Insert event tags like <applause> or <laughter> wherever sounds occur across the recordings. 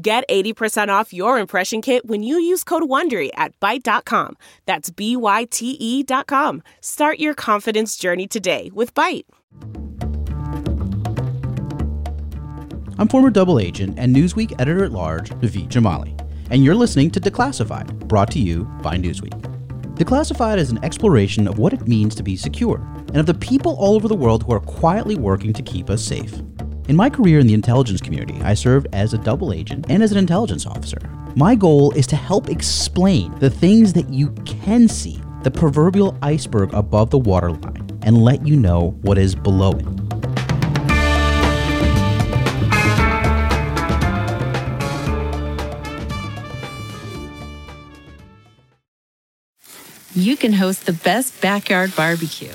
Get 80% off your impression kit when you use code WONDERY at Byte.com. That's B-Y-T-E dot com. Start your confidence journey today with Byte. I'm former double agent and Newsweek editor-at-large, Naveed Jamali, and you're listening to Declassified, brought to you by Newsweek. Declassified is an exploration of what it means to be secure, and of the people all over the world who are quietly working to keep us safe. In my career in the intelligence community, I served as a double agent and as an intelligence officer. My goal is to help explain the things that you can see, the proverbial iceberg above the waterline, and let you know what is below it. You can host the best backyard barbecue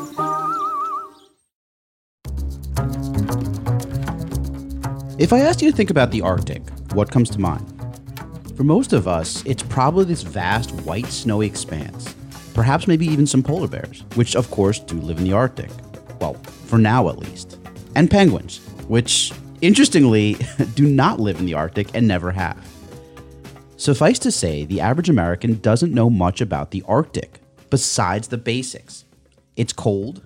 If I asked you to think about the Arctic, what comes to mind? For most of us, it's probably this vast white snowy expanse. Perhaps maybe even some polar bears, which of course do live in the Arctic. Well, for now at least. And penguins, which interestingly <laughs> do not live in the Arctic and never have. Suffice to say, the average American doesn't know much about the Arctic besides the basics. It's cold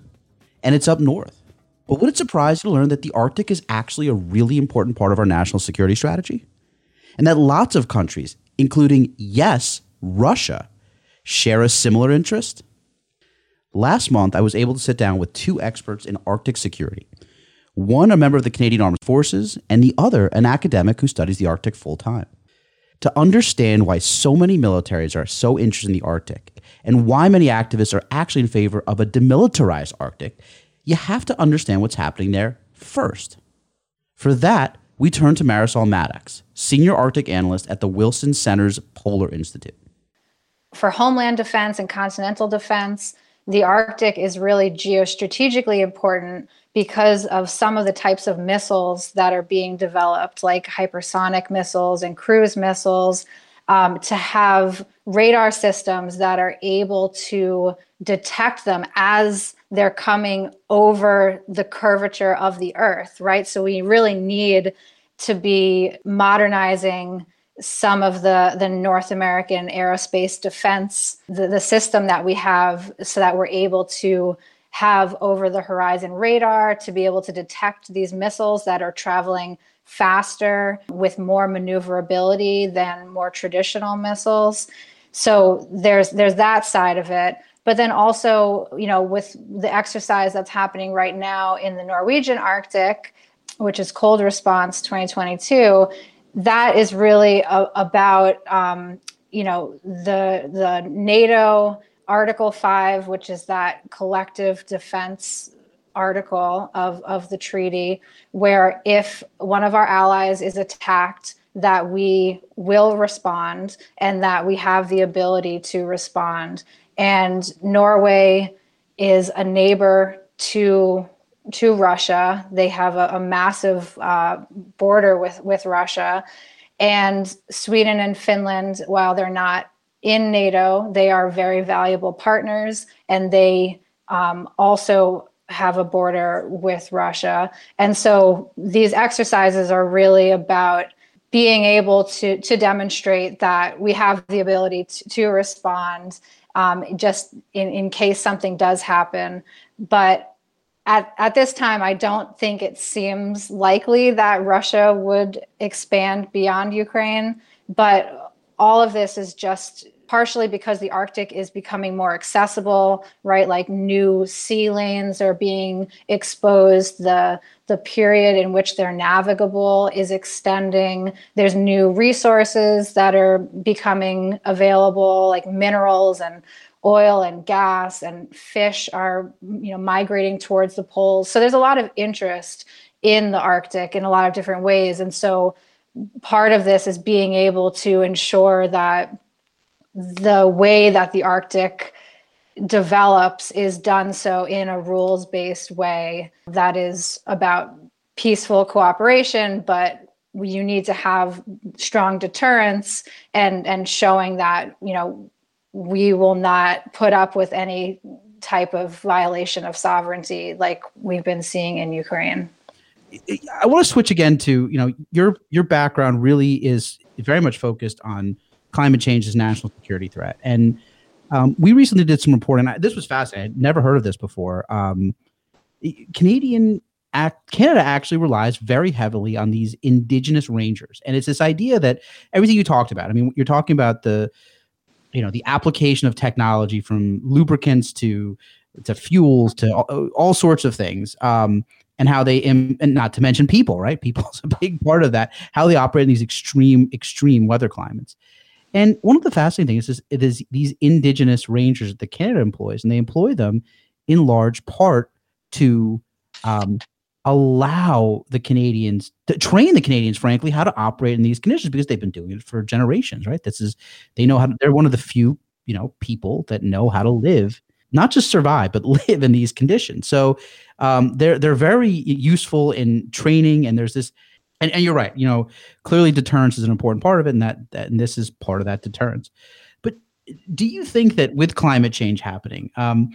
and it's up north. But would it surprise you to learn that the Arctic is actually a really important part of our national security strategy? And that lots of countries, including, yes, Russia, share a similar interest? Last month, I was able to sit down with two experts in Arctic security one a member of the Canadian Armed Forces, and the other an academic who studies the Arctic full time. To understand why so many militaries are so interested in the Arctic and why many activists are actually in favor of a demilitarized Arctic, you have to understand what's happening there first. For that, we turn to Marisol Maddox, Senior Arctic Analyst at the Wilson Center's Polar Institute. For homeland defense and continental defense, the Arctic is really geostrategically important because of some of the types of missiles that are being developed, like hypersonic missiles and cruise missiles, um, to have radar systems that are able to detect them as they're coming over the curvature of the earth, right? So we really need to be modernizing some of the, the North American aerospace defense, the, the system that we have, so that we're able to have over the horizon radar to be able to detect these missiles that are traveling faster with more maneuverability than more traditional missiles. So there's there's that side of it but then also you know with the exercise that's happening right now in the norwegian arctic which is cold response 2022 that is really a, about um, you know the the nato article 5 which is that collective defense article of, of the treaty where if one of our allies is attacked that we will respond and that we have the ability to respond and Norway is a neighbor to to Russia. They have a, a massive uh, border with with Russia, and Sweden and Finland, while they're not in NATO. They are very valuable partners, and they um, also have a border with Russia. And so these exercises are really about being able to to demonstrate that we have the ability to, to respond um, just in, in case something does happen. But at, at this time, I don't think it seems likely that Russia would expand beyond Ukraine. But all of this is just partially because the Arctic is becoming more accessible, right? Like new sea lanes are being exposed. The the period in which they're navigable is extending. There's new resources that are becoming available, like minerals and oil and gas and fish are you know migrating towards the poles. So there's a lot of interest in the Arctic in a lot of different ways. And so part of this is being able to ensure that the way that the Arctic develops is done so in a rules based way that is about peaceful cooperation, but you need to have strong deterrence and and showing that you know we will not put up with any type of violation of sovereignty like we've been seeing in Ukraine. I want to switch again to you know your your background really is very much focused on climate change as national security threat. And um, we recently did some reporting. This was fascinating. I'd never heard of this before. Um, Canadian act, Canada actually relies very heavily on these indigenous rangers, and it's this idea that everything you talked about. I mean, you're talking about the, you know, the application of technology from lubricants to to fuels to all, all sorts of things. Um, and how they and not to mention people right people is a big part of that how they operate in these extreme extreme weather climates and one of the fascinating things is it is these indigenous rangers that Canada employs, and they employ them in large part to um, allow the Canadians to train the Canadians, frankly, how to operate in these conditions because they've been doing it for generations, right? This is they know how to, they're one of the few, you know, people that know how to live, not just survive, but <laughs> live in these conditions. So um, they're they're very useful in training, and there's this and, and you're right. You know, clearly deterrence is an important part of it, and that, that and this is part of that deterrence. But do you think that with climate change happening, um,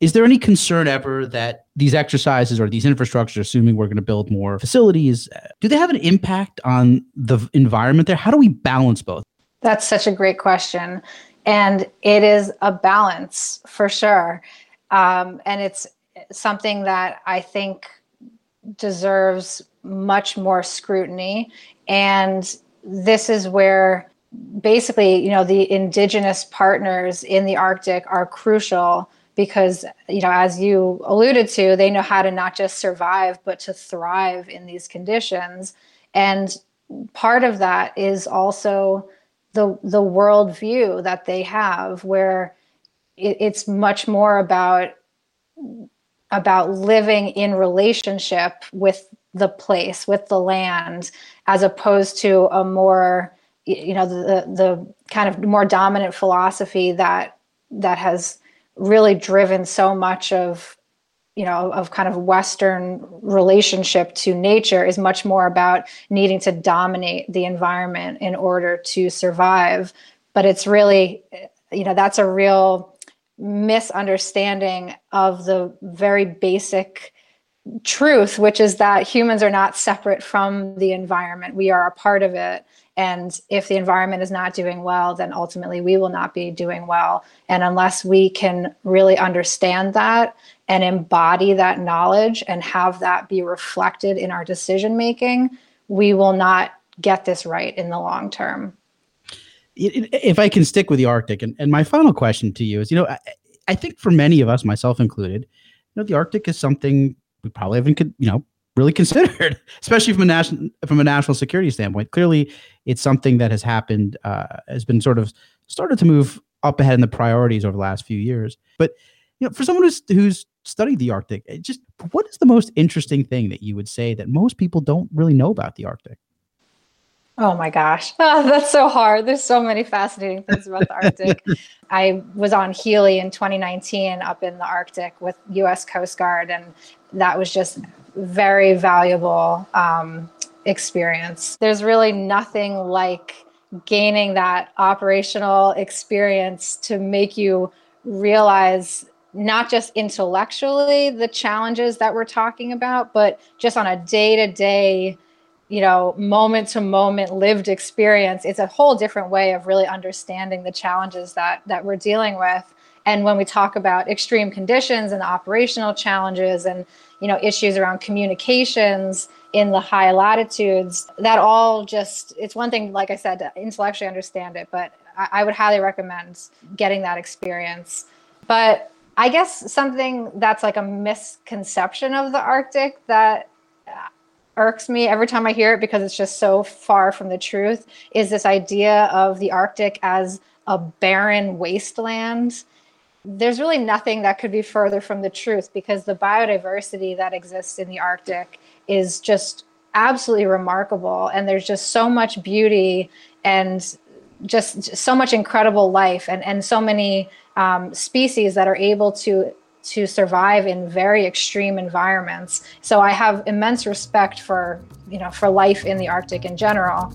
is there any concern ever that these exercises or these infrastructures, assuming we're going to build more facilities, do they have an impact on the environment there? How do we balance both? That's such a great question. And it is a balance for sure. Um, and it's something that I think deserves much more scrutiny. And this is where basically, you know, the indigenous partners in the Arctic are crucial because, you know, as you alluded to, they know how to not just survive, but to thrive in these conditions. And part of that is also the the worldview that they have, where it, it's much more about about living in relationship with the place with the land as opposed to a more you know the the kind of more dominant philosophy that that has really driven so much of you know of kind of western relationship to nature is much more about needing to dominate the environment in order to survive. But it's really you know that's a real misunderstanding of the very basic truth, which is that humans are not separate from the environment. We are a part of it. And if the environment is not doing well, then ultimately we will not be doing well. And unless we can really understand that and embody that knowledge and have that be reflected in our decision making, we will not get this right in the long term. If I can stick with the Arctic, and, and my final question to you is you know, I, I think for many of us, myself included, you know, the Arctic is something we probably haven't, you know, really considered, <laughs> especially from a national from a national security standpoint. Clearly, it's something that has happened, uh, has been sort of started to move up ahead in the priorities over the last few years. But you know, for someone who's who's studied the Arctic, just what is the most interesting thing that you would say that most people don't really know about the Arctic? Oh my gosh, <laughs> oh, that's so hard. There's so many fascinating things about the Arctic. <laughs> I was on Healy in 2019 up in the Arctic with U.S. Coast Guard, and that was just very valuable um, experience. There's really nothing like gaining that operational experience to make you realize not just intellectually the challenges that we're talking about, but just on a day to day, you know, moment to moment lived experience. It's a whole different way of really understanding the challenges that that we're dealing with. And when we talk about extreme conditions and the operational challenges and you know issues around communications in the high latitudes, that all just it's one thing, like I said, to intellectually understand it, but I, I would highly recommend getting that experience. But I guess something that's like a misconception of the Arctic that irks me every time I hear it because it's just so far from the truth is this idea of the Arctic as a barren wasteland. There's really nothing that could be further from the truth because the biodiversity that exists in the Arctic is just absolutely remarkable. And there's just so much beauty and just, so much incredible life and, and so many um, species that are able to to survive in very extreme environments. So I have immense respect for you know for life in the Arctic in general.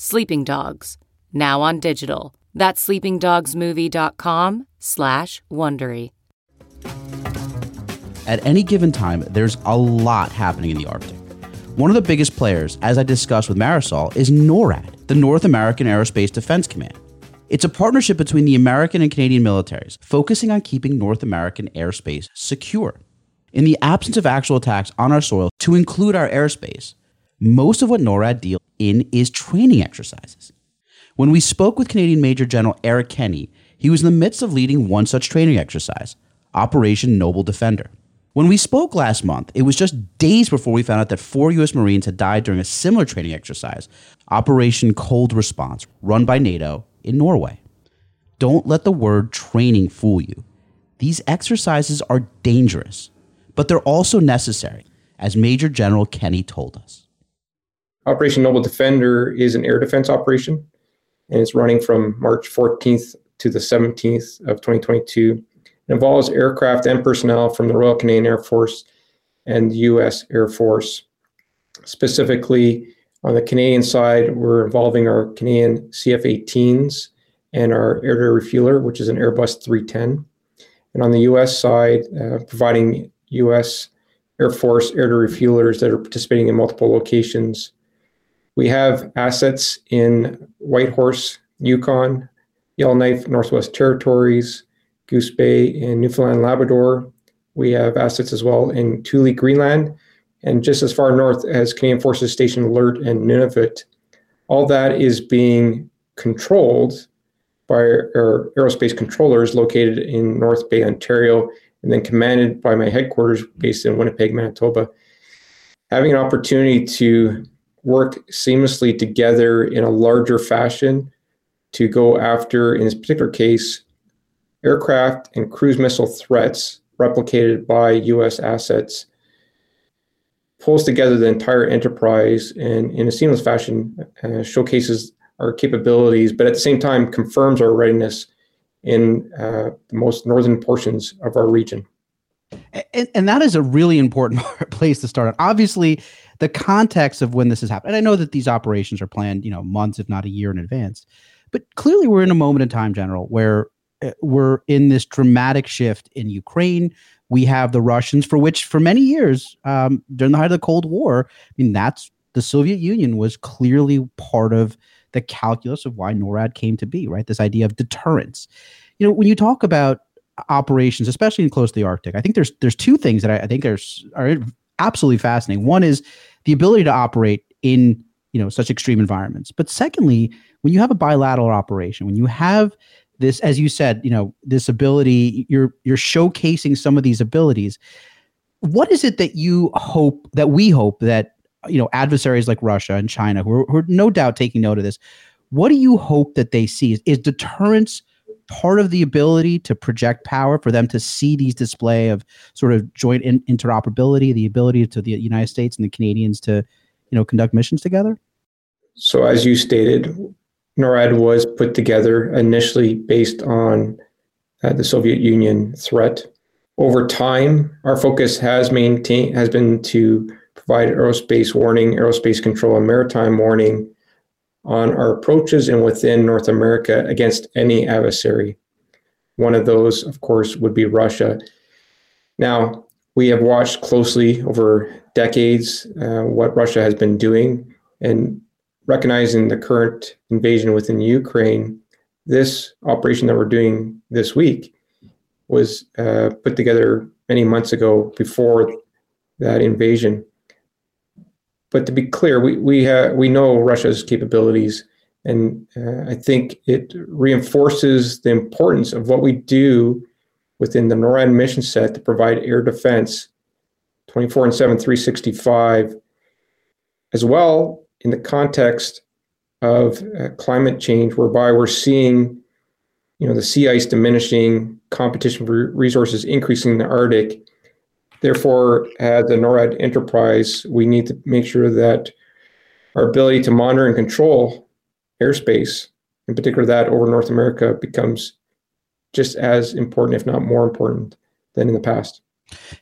Sleeping Dogs, now on digital. That's sleepingdogsmovie.com slash Wondery. At any given time, there's a lot happening in the Arctic. One of the biggest players, as I discussed with Marisol, is NORAD, the North American Aerospace Defense Command. It's a partnership between the American and Canadian militaries, focusing on keeping North American airspace secure. In the absence of actual attacks on our soil, to include our airspace, most of what NORAD deals in is training exercises. When we spoke with Canadian Major General Eric Kenny, he was in the midst of leading one such training exercise, Operation Noble Defender. When we spoke last month, it was just days before we found out that four U.S. Marines had died during a similar training exercise, Operation Cold Response, run by NATO in Norway. Don't let the word training fool you. These exercises are dangerous, but they're also necessary, as Major General Kenny told us. Operation Noble Defender is an air defense operation, and it's running from March 14th to the 17th of 2022 it involves aircraft and personnel from the Royal Canadian Air Force and the U.S. Air Force. Specifically, on the Canadian side, we're involving our Canadian CF 18s and our air to refueler, which is an Airbus 310. And on the US side, uh, providing US Air Force air to refuelers that are participating in multiple locations. We have assets in Whitehorse, Yukon, Yellowknife, Northwest Territories, Goose Bay in Newfoundland, Labrador. We have assets as well in Thule, Greenland, and just as far north as Canadian Forces Station Alert and Nunavut. All that is being controlled by our aerospace controllers located in North Bay, Ontario, and then commanded by my headquarters based in Winnipeg, Manitoba. Having an opportunity to work seamlessly together in a larger fashion to go after, in this particular case, aircraft and cruise missile threats replicated by U.S. assets pulls together the entire enterprise and in a seamless fashion uh, showcases our capabilities, but at the same time confirms our readiness in uh, the most northern portions of our region. And, and, that is a really important <laughs> place to start. Obviously, the context of when this has happened. And I know that these operations are planned, you know, months, if not a year in advance. But clearly, we're in a moment in time, General, where uh, we're in this dramatic shift in Ukraine. We have the Russians, for which for many years um, during the height of the Cold War, I mean, that's the Soviet Union was clearly part of the calculus of why NORAD came to be, right? This idea of deterrence. You know, when you talk about operations, especially in close to the Arctic, I think there's there's two things that I, I think are are absolutely fascinating. One is the ability to operate in you know such extreme environments, but secondly, when you have a bilateral operation, when you have this as you said you know this ability you're you're showcasing some of these abilities what is it that you hope that we hope that you know adversaries like Russia and China, who are, who are no doubt taking note of this. What do you hope that they see? Is, is deterrence part of the ability to project power for them to see these display of sort of joint in, interoperability, the ability to the United States and the Canadians to, you know, conduct missions together? So, as you stated, NORAD was put together initially based on uh, the Soviet Union threat. Over time, our focus has maintained has been to provide aerospace warning, aerospace control, and maritime warning on our approaches and within North America against any adversary. One of those, of course, would be Russia. Now, we have watched closely over decades uh, what Russia has been doing, and recognizing the current invasion within Ukraine, this operation that we're doing this week was uh, put together many months ago before that invasion. But to be clear, we we ha- we know Russia's capabilities, and uh, I think it reinforces the importance of what we do within the NORAD mission set to provide air defense, 24 and 7, 365, as well in the context of uh, climate change, whereby we're seeing, you know, the sea ice diminishing, competition for resources increasing in the Arctic, Therefore, as a NORAD enterprise, we need to make sure that our ability to monitor and control airspace, in particular that over North America, becomes just as important, if not more important, than in the past.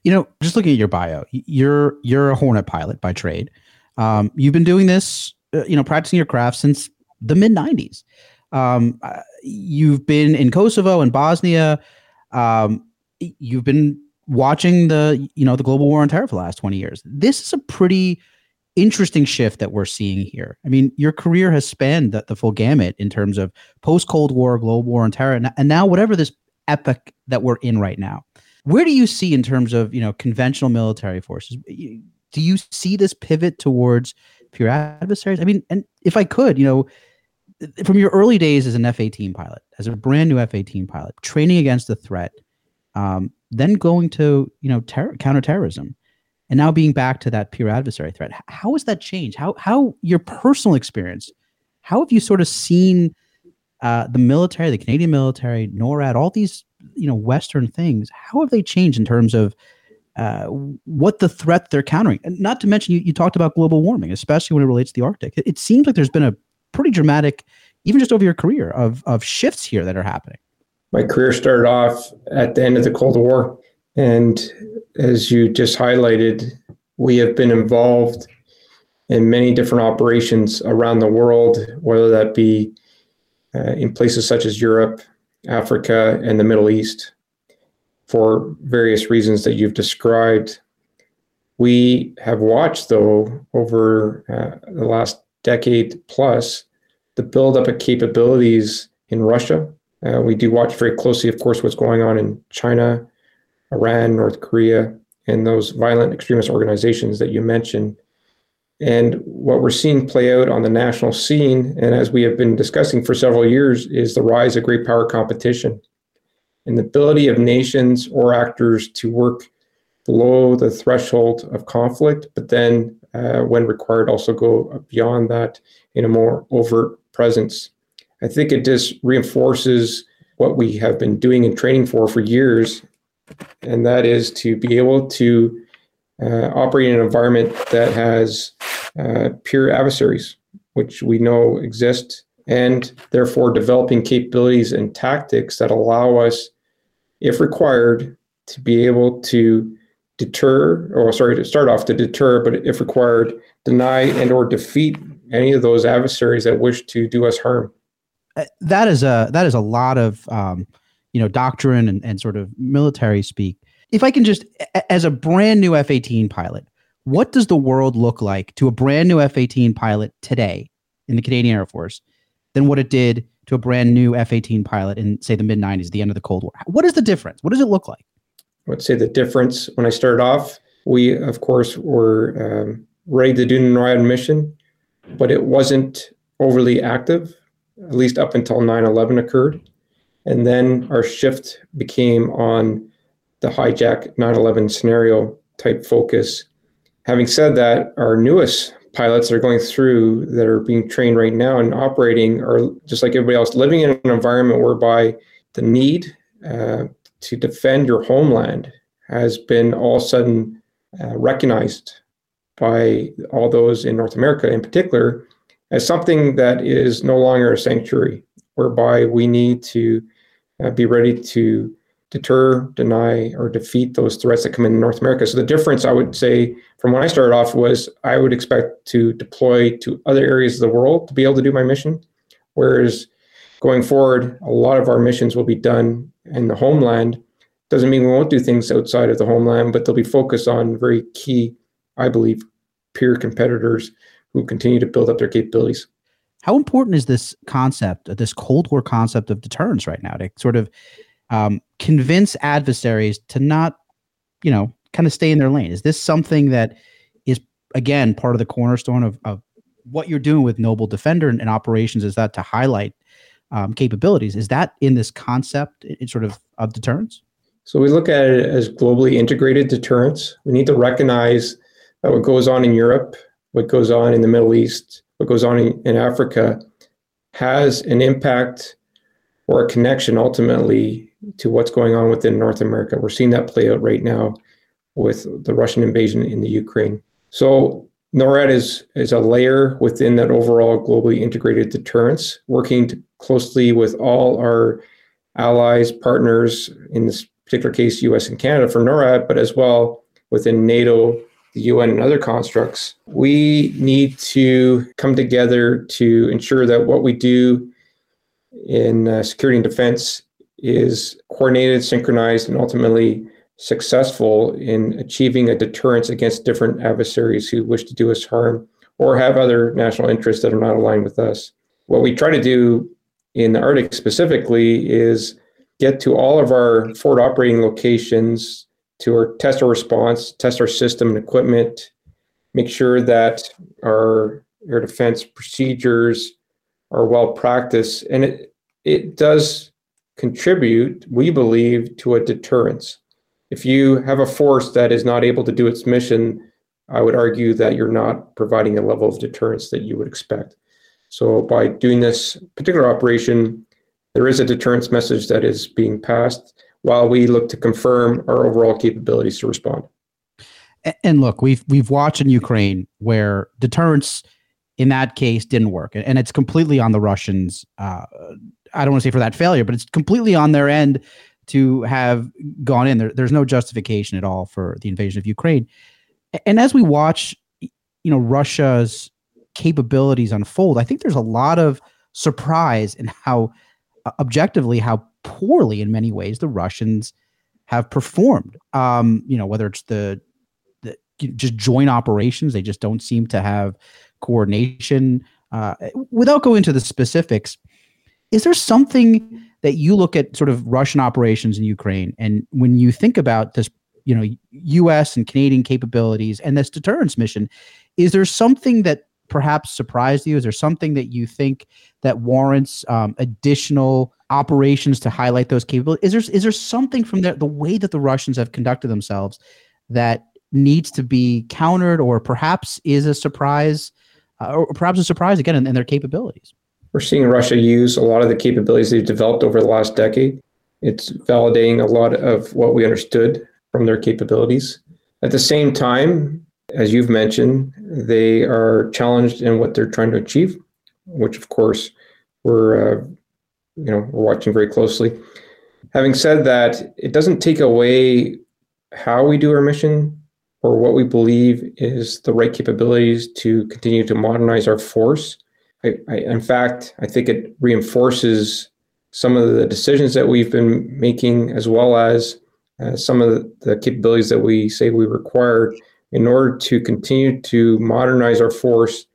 You know, just looking at your bio, you're you're a Hornet pilot by trade. Um, you've been doing this, uh, you know, practicing your craft since the mid '90s. Um, uh, you've been in Kosovo and Bosnia. Um, you've been watching the you know the global war on terror for the last 20 years. This is a pretty interesting shift that we're seeing here. I mean your career has spanned the, the full gamut in terms of post cold war global war on terror and, and now whatever this epic that we're in right now. Where do you see in terms of you know conventional military forces? Do you see this pivot towards pure adversaries? I mean and if i could you know from your early days as an f-18 pilot as a brand new f-18 pilot training against the threat um, then going to you know ter- counterterrorism, and now being back to that pure adversary threat. How has that changed? How how your personal experience? How have you sort of seen uh, the military, the Canadian military, NORAD, all these you know Western things? How have they changed in terms of uh, what the threat they're countering? And not to mention, you, you talked about global warming, especially when it relates to the Arctic. It, it seems like there's been a pretty dramatic, even just over your career, of of shifts here that are happening my career started off at the end of the Cold War. And as you just highlighted, we have been involved in many different operations around the world, whether that be uh, in places such as Europe, Africa, and the Middle East, for various reasons that you've described. We have watched, though, over uh, the last decade plus, the buildup of capabilities in Russia uh, we do watch very closely, of course, what's going on in China, Iran, North Korea, and those violent extremist organizations that you mentioned. And what we're seeing play out on the national scene, and as we have been discussing for several years, is the rise of great power competition and the ability of nations or actors to work below the threshold of conflict, but then, uh, when required, also go beyond that in a more overt presence. I think it just reinforces what we have been doing and training for for years, and that is to be able to uh, operate in an environment that has uh, pure adversaries, which we know exist, and therefore developing capabilities and tactics that allow us, if required, to be able to deter, or sorry, to start off to deter, but if required, deny and or defeat any of those adversaries that wish to do us harm. Uh, that is a that is a lot of um, you know doctrine and, and sort of military speak. If I can just, as a brand new F eighteen pilot, what does the world look like to a brand new F eighteen pilot today in the Canadian Air Force than what it did to a brand new F eighteen pilot in say the mid nineties, the end of the Cold War? What is the difference? What does it look like? I would say the difference when I started off, we of course were um, ready to do the NORAD mission, but it wasn't overly active at least up until 9 11 occurred. And then our shift became on the hijack 9 11 scenario type focus Having said that, our newest pilots that are going through that are being trained right now and operating are just like everybody else, living in an environment whereby the need uh, to defend your homeland has been all of a sudden uh, recognized by all those in North America in particular as something that is no longer a sanctuary, whereby we need to uh, be ready to deter, deny, or defeat those threats that come in North America. So the difference, I would say, from when I started off was I would expect to deploy to other areas of the world to be able to do my mission, whereas going forward, a lot of our missions will be done in the homeland. Doesn't mean we won't do things outside of the homeland, but they'll be focused on very key, I believe, peer competitors who continue to build up their capabilities. How important is this concept, this Cold War concept of deterrence right now to sort of um, convince adversaries to not, you know, kind of stay in their lane? Is this something that is, again, part of the cornerstone of, of what you're doing with Noble Defender and, and operations? Is that to highlight um, capabilities? Is that in this concept, in sort of of deterrence? So we look at it as globally integrated deterrence. We need to recognize that what goes on in Europe, what goes on in the Middle East, what goes on in, in Africa has an impact or a connection ultimately to what's going on within North America. We're seeing that play out right now with the Russian invasion in the Ukraine. So NORAD is, is a layer within that overall globally integrated deterrence, working closely with all our allies, partners, in this particular case, US and Canada for NORAD, but as well within NATO, the UN, and other constructs. We need to come together to ensure that what we do in uh, security and defense is coordinated, synchronized, and ultimately successful in achieving a deterrence against different adversaries who wish to do us harm or have other national interests that are not aligned with us. What we try to do in the Arctic specifically is get to all of our forward operating locations to our test our response, test our system and equipment, make sure that our air defense procedures are well practiced. And it, it does contribute, we believe, to a deterrence. If you have a force that is not able to do its mission, I would argue that you're not providing a level of deterrence that you would expect. So by doing this particular operation, there is a deterrence message that is being passed while we look to confirm our overall capabilities to respond. And look, we've we've watched in Ukraine where deterrence in that case didn't work, and it's completely on the Russians. Uh, I don't want to say for that failure, but it's completely on their end to have gone in. There, there's no justification at all for the invasion of Ukraine. And as we watch, you know, Russia's capabilities unfold, I think there's a lot of surprise in how uh, objectively how poorly in many ways the Russians have performed. Um, you know, whether it's the the just joint operations, they just don't seem to have coordination. Uh, without going into the specifics, is there something that you look at sort of Russian operations in Ukraine, and when you think about this, you know, U.S. and Canadian capabilities and this deterrence mission, is there something that perhaps surprised you? Is there something that you think that warrants um, additional operations to highlight those capabilities? Is there is there something from the, the way that the Russians have conducted themselves that needs to be countered, or perhaps is a surprise, uh, or perhaps a surprise again in, in their capabilities? We're seeing Russia use a lot of the capabilities they've developed over the last decade. It's validating a lot of what we understood from their capabilities. At the same time, as you've mentioned, they are challenged in what they're trying to achieve, which of course we're uh, you know we're watching very closely. Having said that, it doesn't take away how we do our mission or what we believe is the right capabilities to continue to modernize our force. I, I, in fact, I think it reinforces some of the decisions that we've been making, as well as uh, some of the, the capabilities that we say we require in order to continue to modernize our force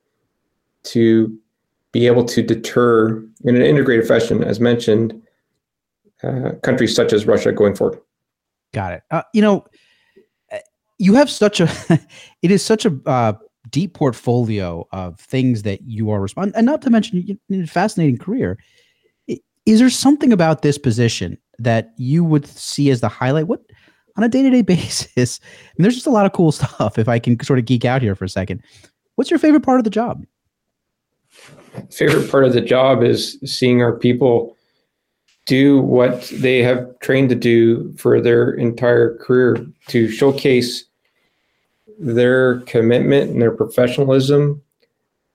to be able to deter in an integrated fashion, as mentioned, uh, countries such as Russia going forward. Got it. Uh, you know, you have such a, <laughs> it is such a uh, deep portfolio of things that you are responding, and not to mention a fascinating career. Is there something about this position that you would see as the highlight? What on a day to day basis, and there's just a lot of cool <laughs> stuff. If I can sort of geek out here for a second, what's your favorite part of the job? Favorite part of the job is seeing our people do what they have trained to do for their entire career to showcase their commitment and their professionalism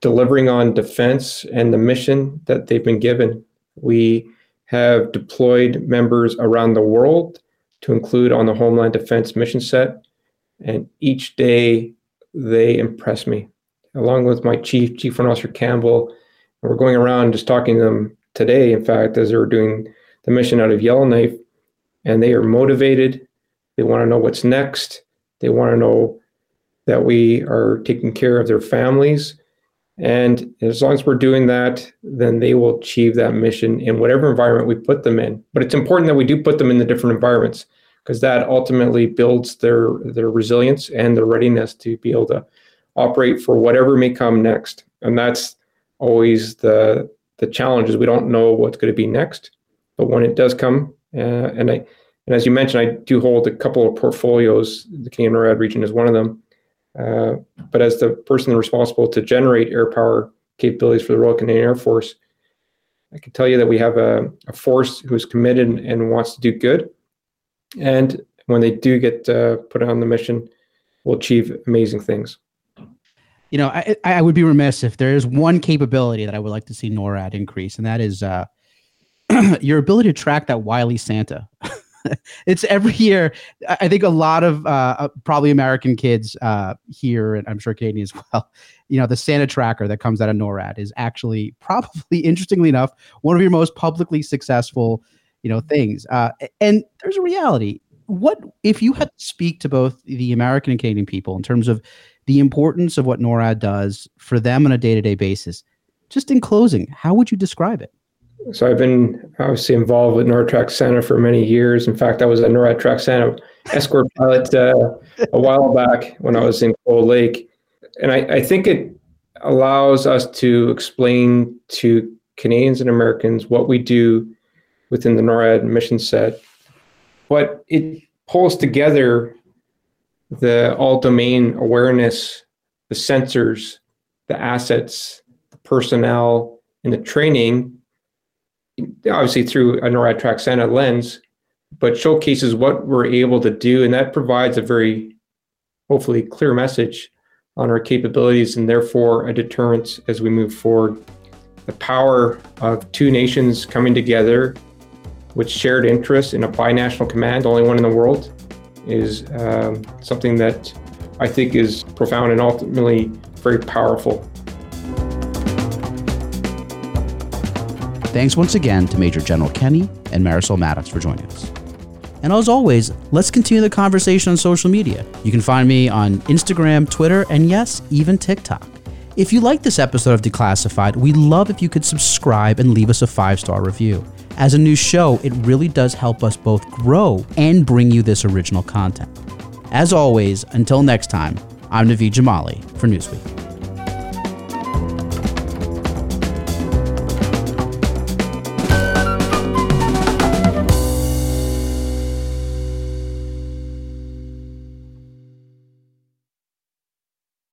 delivering on defense and the mission that they've been given. We have deployed members around the world to include on the Homeland Defense mission set. And each day they impress me, along with my chief, Chief Officer Campbell. We're going around just talking to them today, in fact, as they were doing the mission out of Yellowknife. And they are motivated. They want to know what's next. They want to know that we are taking care of their families and as long as we're doing that, then they will achieve that mission in whatever environment we put them in. But it's important that we do put them in the different environments because that ultimately builds their their resilience and their readiness to be able to operate for whatever may come next. And that's always the the challenge is we don't know what's going to be next, but when it does come, uh, and I and as you mentioned, I do hold a couple of portfolios. The Canadian NORAD region is one of them uh, but as the person responsible to generate air power capabilities for the Royal Canadian Air Force, I can tell you that we have a, a force who's committed and wants to do good. And when they do get uh, put on the mission, will achieve amazing things. You know, I, I would be remiss if there is one capability that I would like to see NORAD increase, and that is uh, <clears throat> your ability to track that wily Santa. <laughs> it's every year. I think a lot of uh, uh, probably American kids uh, here, and I'm sure Canadian as <laughs> well. You know, the Santa tracker that comes out of NORAD is actually <laughs> probably, interestingly enough, one of your most publicly successful, you know, things. Uh, and there's a reality. What if you had to speak to both the American and Canadian people in terms of the importance of what NORAD does for them on a day-to-day basis? Just in closing, how would you describe it? So I've been obviously involved with NORAD Track Santa for many years. In fact, I was a NORAD Track Santa escort <laughs> pilot uh, a while back when I was in Cold Lake. And I, I think it allows us to explain to Canadians and Americans what we do within the NORAD mission set. But it pulls together the all domain awareness, the sensors, the assets, the personnel, and the training obviously through a NORAD Track Santa lens, but showcases what we're able to do. And that provides a very, hopefully, clear message on our capabilities and therefore a deterrence as we move forward. The power of two nations coming together with shared interests in a binational command, only one in the world, is um, something that I think is profound and ultimately very powerful. Thanks once again to Major General Kenny and Marisol Maddox for joining us. And as always, let's continue the conversation on social media. You can find me on Instagram, Twitter, and yes, even TikTok. If you like this episode of Declassified, we'd love if you could subscribe and leave us a five star review. As a new show, it really does help us both grow and bring you this original content. As always, until next time, I'm Naveed Jamali for Newsweek.